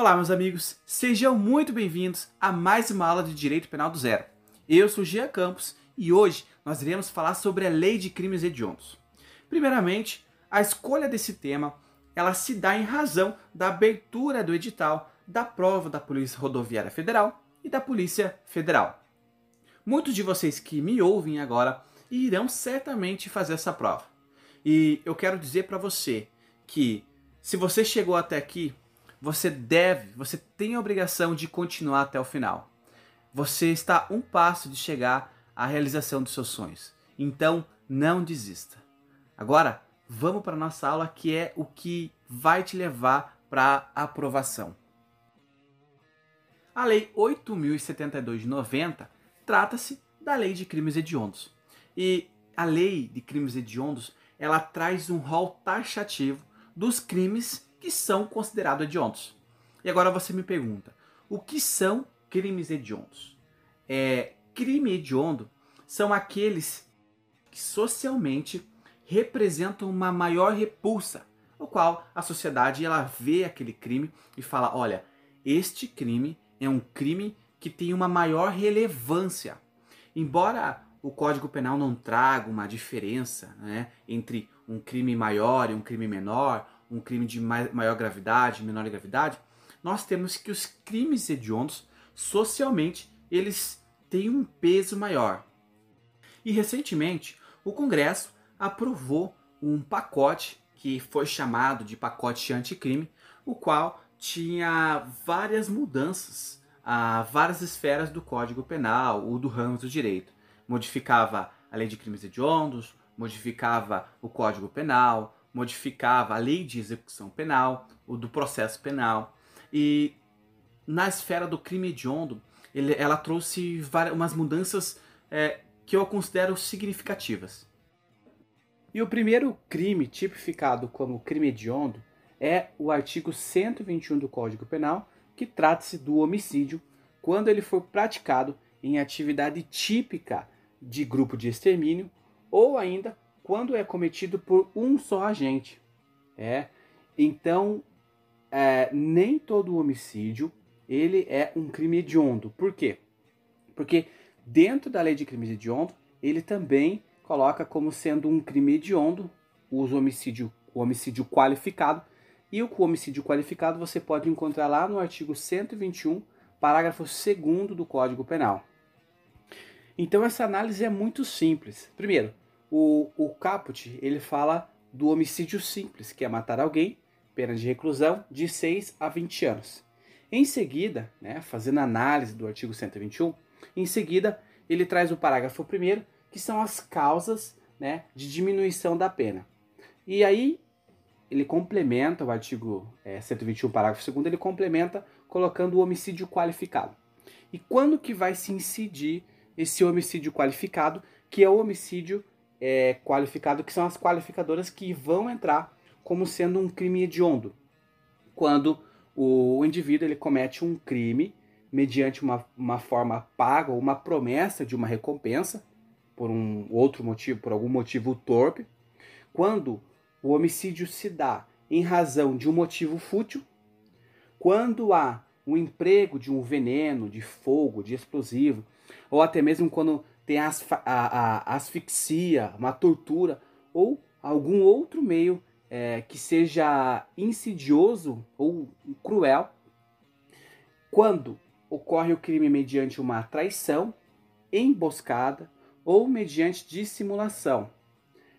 Olá, meus amigos, sejam muito bem-vindos a mais uma aula de Direito Penal do Zero. Eu sou Gia Campos e hoje nós iremos falar sobre a Lei de Crimes Hediondos. Primeiramente, a escolha desse tema ela se dá em razão da abertura do edital da prova da Polícia Rodoviária Federal e da Polícia Federal. Muitos de vocês que me ouvem agora irão certamente fazer essa prova. E eu quero dizer para você que se você chegou até aqui você deve, você tem a obrigação de continuar até o final. Você está um passo de chegar à realização dos seus sonhos. Então, não desista. Agora, vamos para a nossa aula que é o que vai te levar para a aprovação. A Lei 8.072 de 90 trata-se da Lei de Crimes Hediondos. E a Lei de Crimes Hediondos, ela traz um rol taxativo dos crimes que são considerados hediondos. E agora você me pergunta, o que são crimes hediondos? É, crime hediondo são aqueles que socialmente representam uma maior repulsa, o qual a sociedade ela vê aquele crime e fala, olha, este crime é um crime que tem uma maior relevância. Embora o Código Penal não traga uma diferença né, entre um crime maior e um crime menor, um crime de maior gravidade, menor gravidade, nós temos que os crimes hediondos, socialmente, eles têm um peso maior. E recentemente, o Congresso aprovou um pacote que foi chamado de pacote anticrime, o qual tinha várias mudanças a várias esferas do Código Penal ou do ramo do direito. Modificava a lei de crimes hediondos, modificava o Código Penal, modificava a lei de execução penal, o do processo penal. E na esfera do crime hediondo, ele, ela trouxe várias, umas mudanças é, que eu considero significativas. E o primeiro crime tipificado como crime hediondo é o artigo 121 do Código Penal, que trata-se do homicídio quando ele for praticado em atividade típica de grupo de extermínio ou ainda quando é cometido por um só agente. É, então é, nem todo homicídio ele é um crime hediondo. Por quê? Porque dentro da lei de crimes hediondo ele também coloca como sendo um crime hediondo o homicídio, o homicídio qualificado e o homicídio qualificado você pode encontrar lá no artigo 121, parágrafo 2 do Código Penal. Então essa análise é muito simples. Primeiro, o, o Caput, ele fala do homicídio simples, que é matar alguém, pena de reclusão de 6 a 20 anos. Em seguida, né, fazendo análise do artigo 121, em seguida ele traz o parágrafo 1 que são as causas né, de diminuição da pena. E aí ele complementa o artigo é, 121, parágrafo 2 ele complementa colocando o homicídio qualificado. E quando que vai se incidir esse homicídio qualificado, que é o homicídio é, qualificado, que são as qualificadoras que vão entrar como sendo um crime hediondo. Quando o indivíduo ele comete um crime mediante uma, uma forma paga ou uma promessa de uma recompensa, por um outro motivo, por algum motivo torpe, quando o homicídio se dá em razão de um motivo fútil, quando há o emprego de um veneno, de fogo, de explosivo, ou até mesmo quando tem a, a, a asfixia, uma tortura ou algum outro meio é, que seja insidioso ou cruel, quando ocorre o crime mediante uma traição, emboscada ou mediante dissimulação,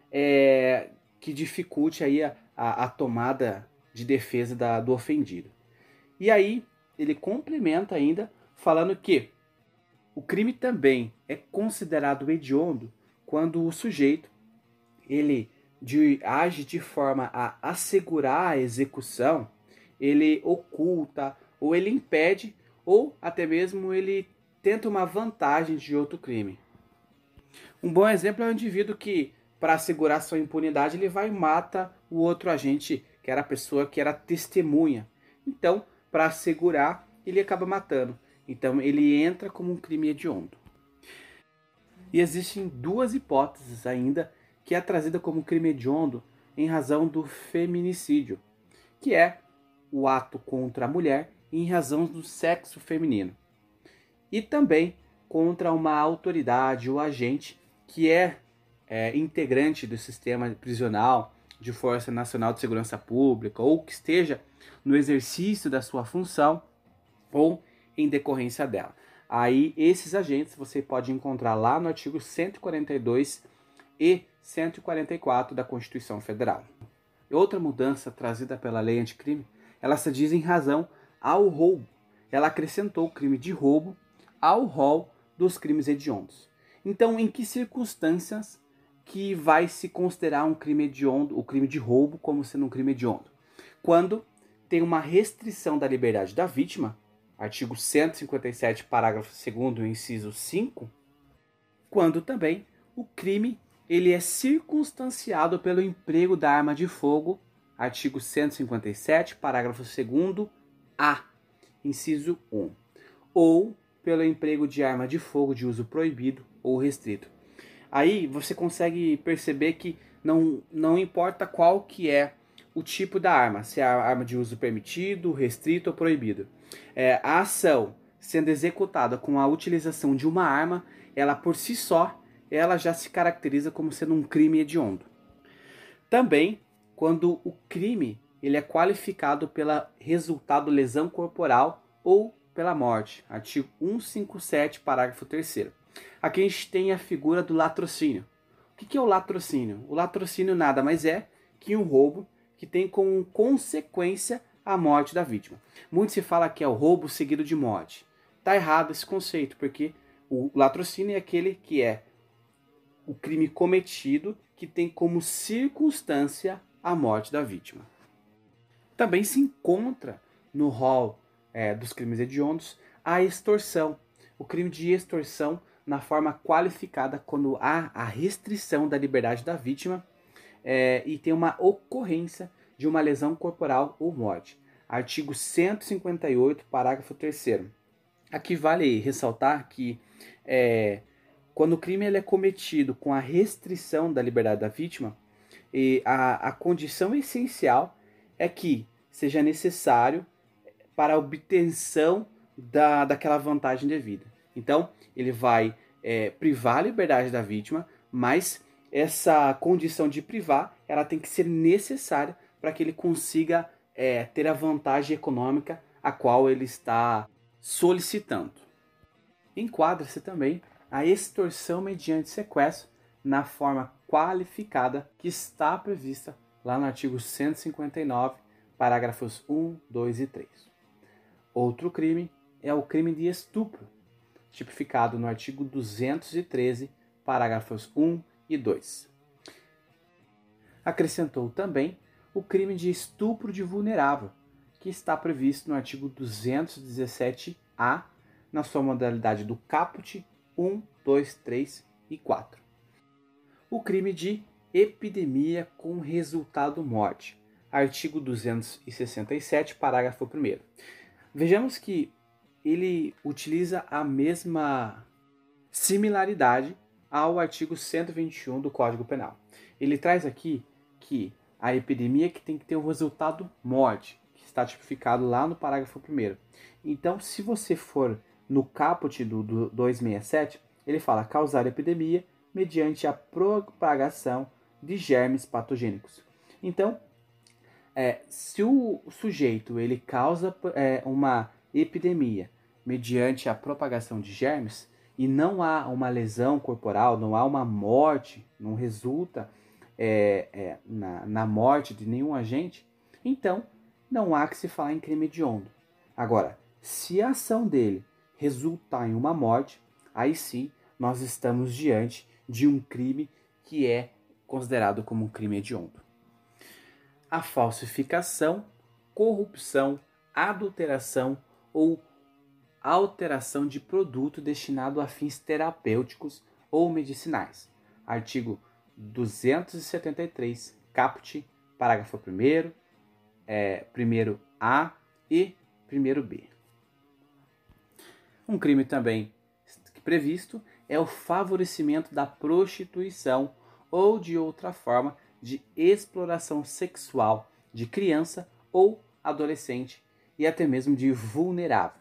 é, que dificulte aí a, a, a tomada de defesa da, do ofendido. E aí ele complementa ainda falando que o crime também é considerado hediondo quando o sujeito ele de, age de forma a assegurar a execução, ele oculta ou ele impede ou até mesmo ele tenta uma vantagem de outro crime. Um bom exemplo é o indivíduo que, para assegurar sua impunidade, ele vai e mata o outro agente, que era a pessoa que era testemunha. Então, para assegurar, ele acaba matando. Então ele entra como um crime hediondo. E existem duas hipóteses ainda que é trazida como crime hediondo em razão do feminicídio, que é o ato contra a mulher em razão do sexo feminino. E também contra uma autoridade ou agente que é, é integrante do sistema prisional de Força Nacional de Segurança Pública ou que esteja no exercício da sua função ou em decorrência dela. Aí esses agentes você pode encontrar lá no artigo 142 e 144 da Constituição Federal. Outra mudança trazida pela lei anticrime, ela se diz em razão ao roubo. Ela acrescentou o crime de roubo ao rol dos crimes hediondos. Então, em que circunstâncias que vai se considerar um crime hediondo, o crime de roubo como sendo um crime hediondo? Quando tem uma restrição da liberdade da vítima, artigo 157, parágrafo 2 inciso 5, quando também o crime ele é circunstanciado pelo emprego da arma de fogo, artigo 157, parágrafo 2 A, inciso 1, ou pelo emprego de arma de fogo de uso proibido ou restrito. Aí você consegue perceber que não, não importa qual que é o tipo da arma, se é a arma de uso permitido, restrito ou proibido. É, a ação sendo executada com a utilização de uma arma, ela por si só, ela já se caracteriza como sendo um crime hediondo. Também, quando o crime ele é qualificado pela resultado lesão corporal ou pela morte. Artigo 157, parágrafo 3 Aqui a gente tem a figura do latrocínio. O que é o latrocínio? O latrocínio nada mais é que um roubo que tem como consequência a morte da vítima. Muito se fala que é o roubo seguido de morte. Está errado esse conceito, porque o latrocínio é aquele que é o crime cometido que tem como circunstância a morte da vítima. Também se encontra no rol é, dos crimes hediondos a extorsão. O crime de extorsão na forma qualificada quando há a restrição da liberdade da vítima é, e tem uma ocorrência de uma lesão corporal ou morte. Artigo 158, parágrafo 3 Aqui vale ressaltar que é, quando o crime ele é cometido com a restrição da liberdade da vítima, e a, a condição essencial é que seja necessário para a obtenção da, daquela vantagem devida. Então, ele vai é, privar a liberdade da vítima, mas essa condição de privar, ela tem que ser necessária para que ele consiga é, ter a vantagem econômica a qual ele está solicitando. Enquadra-se também a extorsão mediante sequestro na forma qualificada que está prevista lá no artigo 159, parágrafos 1, 2 e 3. Outro crime é o crime de estupro, tipificado no artigo 213, parágrafos 1 e 2. Acrescentou também o crime de estupro de vulnerável, que está previsto no artigo 217-A, na sua modalidade do caput 1, 2, 3 e 4. O crime de epidemia com resultado morte, artigo 267, parágrafo 1. Vejamos que ele utiliza a mesma similaridade ao artigo 121 do Código Penal. Ele traz aqui que a epidemia que tem que ter o resultado morte, que está tipificado lá no parágrafo 1. Então, se você for no caput do, do 267, ele fala causar epidemia mediante a propagação de germes patogênicos. Então, é, se o sujeito ele causa é, uma epidemia mediante a propagação de germes e não há uma lesão corporal, não há uma morte, não resulta é, é, na, na morte de nenhum agente, então não há que se falar em crime hediondo. Agora, se a ação dele resultar em uma morte, aí sim nós estamos diante de um crime que é considerado como um crime hediondo a falsificação, corrupção, adulteração ou alteração de produto destinado a fins terapêuticos ou medicinais. Artigo 273, caput, parágrafo 1 é, 1A e 1B. Um crime também previsto é o favorecimento da prostituição ou de outra forma de exploração sexual de criança ou adolescente e até mesmo de vulnerável.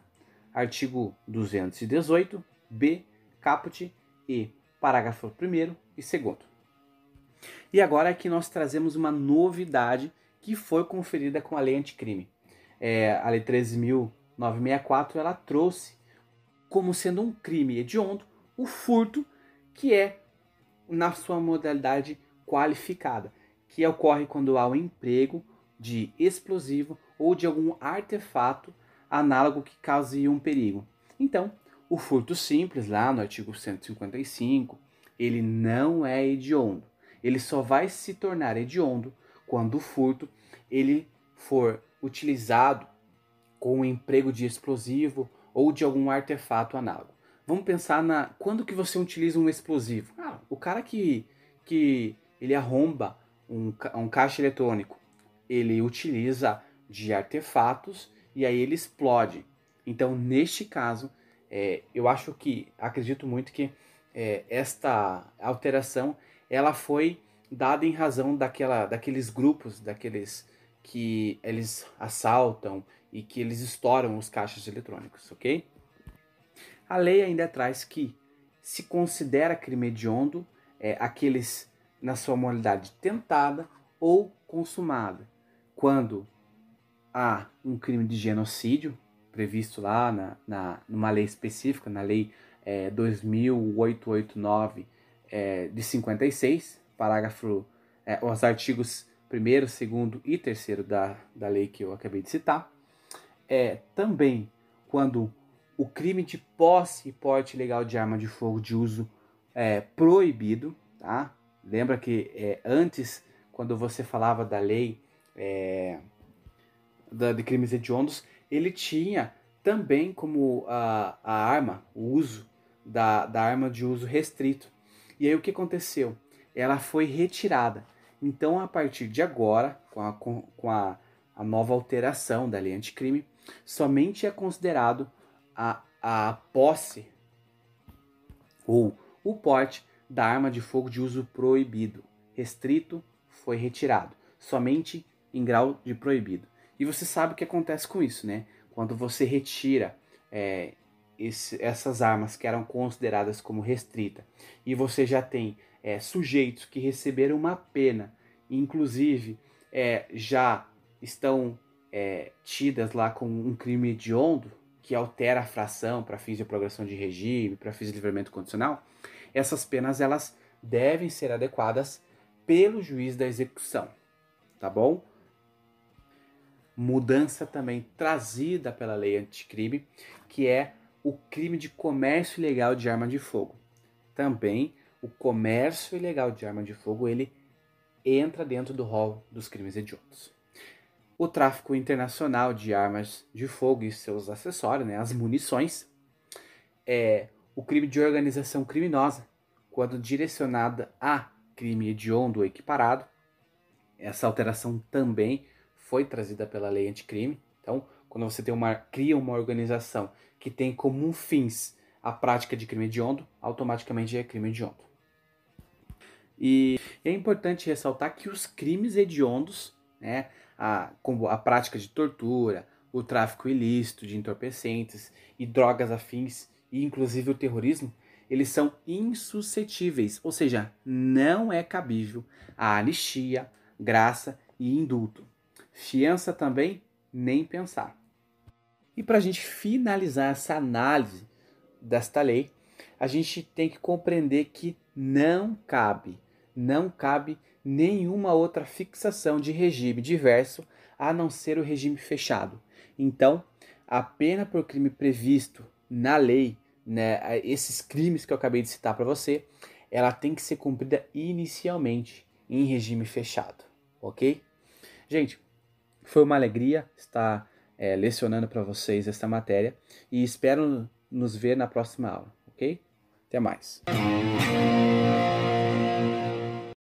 Artigo 218, B, caput e parágrafo 1 e 2. E agora é que nós trazemos uma novidade que foi conferida com a lei anticrime. É, a lei 13.964 ela trouxe como sendo um crime hediondo o furto, que é na sua modalidade qualificada, que ocorre quando há o um emprego de explosivo ou de algum artefato análogo que cause um perigo. Então, o furto simples, lá no artigo 155, ele não é hediondo. Ele só vai se tornar hediondo quando o furto ele for utilizado com o emprego de explosivo ou de algum artefato análogo. Vamos pensar na quando que você utiliza um explosivo. Ah, o cara que, que ele arromba um, um caixa eletrônico, ele utiliza de artefatos e aí ele explode. Então, neste caso, é, eu acho que, acredito muito que é, esta alteração ela foi dada em razão daquela, daqueles grupos, daqueles que eles assaltam e que eles estouram os caixas eletrônicos, ok? A lei ainda traz que se considera crime hediondo é, aqueles na sua modalidade tentada ou consumada, quando há um crime de genocídio previsto lá na, na numa lei específica, na lei é, 2889 é, de 56, parágrafo, é, os artigos 1 2 e 3 da, da lei que eu acabei de citar. É, também quando o crime de posse e porte ilegal de arma de fogo de uso é proibido, tá? Lembra que é, antes, quando você falava da lei é, da, de crimes hediondos, ele tinha também como a, a arma, o uso da, da arma de uso restrito. E aí o que aconteceu? Ela foi retirada. Então, a partir de agora, com a, com, a, a nova alteração da lei anticrime, somente é considerado a, a posse ou o porte da arma de fogo de uso proibido. Restrito foi retirado, somente em grau de proibido. E você sabe o que acontece com isso, né? Quando você retira é, esse, essas armas que eram consideradas como restrita. E você já tem é, sujeitos que receberam uma pena, inclusive é, já estão é, tidas lá com um crime hediondo, que altera a fração para fins de progressão de regime, para fins de livramento condicional, essas penas elas devem ser adequadas pelo juiz da execução, tá bom? Mudança também trazida pela lei anticrime, que é o crime de comércio ilegal de arma de fogo. Também o comércio ilegal de arma de fogo ele entra dentro do rol dos crimes hediondos. O tráfico internacional de armas de fogo e seus acessórios, né, as munições, é o crime de organização criminosa, quando direcionada a crime hediondo ou equiparado. Essa alteração também foi trazida pela lei anticrime. Então, quando você tem uma, cria uma organização que tem como fins a prática de crime hediondo, automaticamente é crime hediondo. E é importante ressaltar que os crimes hediondos, né, a, como a prática de tortura, o tráfico ilícito de entorpecentes e drogas afins, e inclusive o terrorismo, eles são insuscetíveis, ou seja, não é cabível a anistia, graça e indulto. Fiança também, nem pensar. E para a gente finalizar essa análise desta lei, a gente tem que compreender que não cabe, não cabe nenhuma outra fixação de regime diverso a não ser o regime fechado. Então, a pena por crime previsto na lei, né, esses crimes que eu acabei de citar para você, ela tem que ser cumprida inicialmente em regime fechado, ok? Gente, foi uma alegria estar é, lecionando para vocês esta matéria e espero nos ver na próxima aula, ok? Até mais.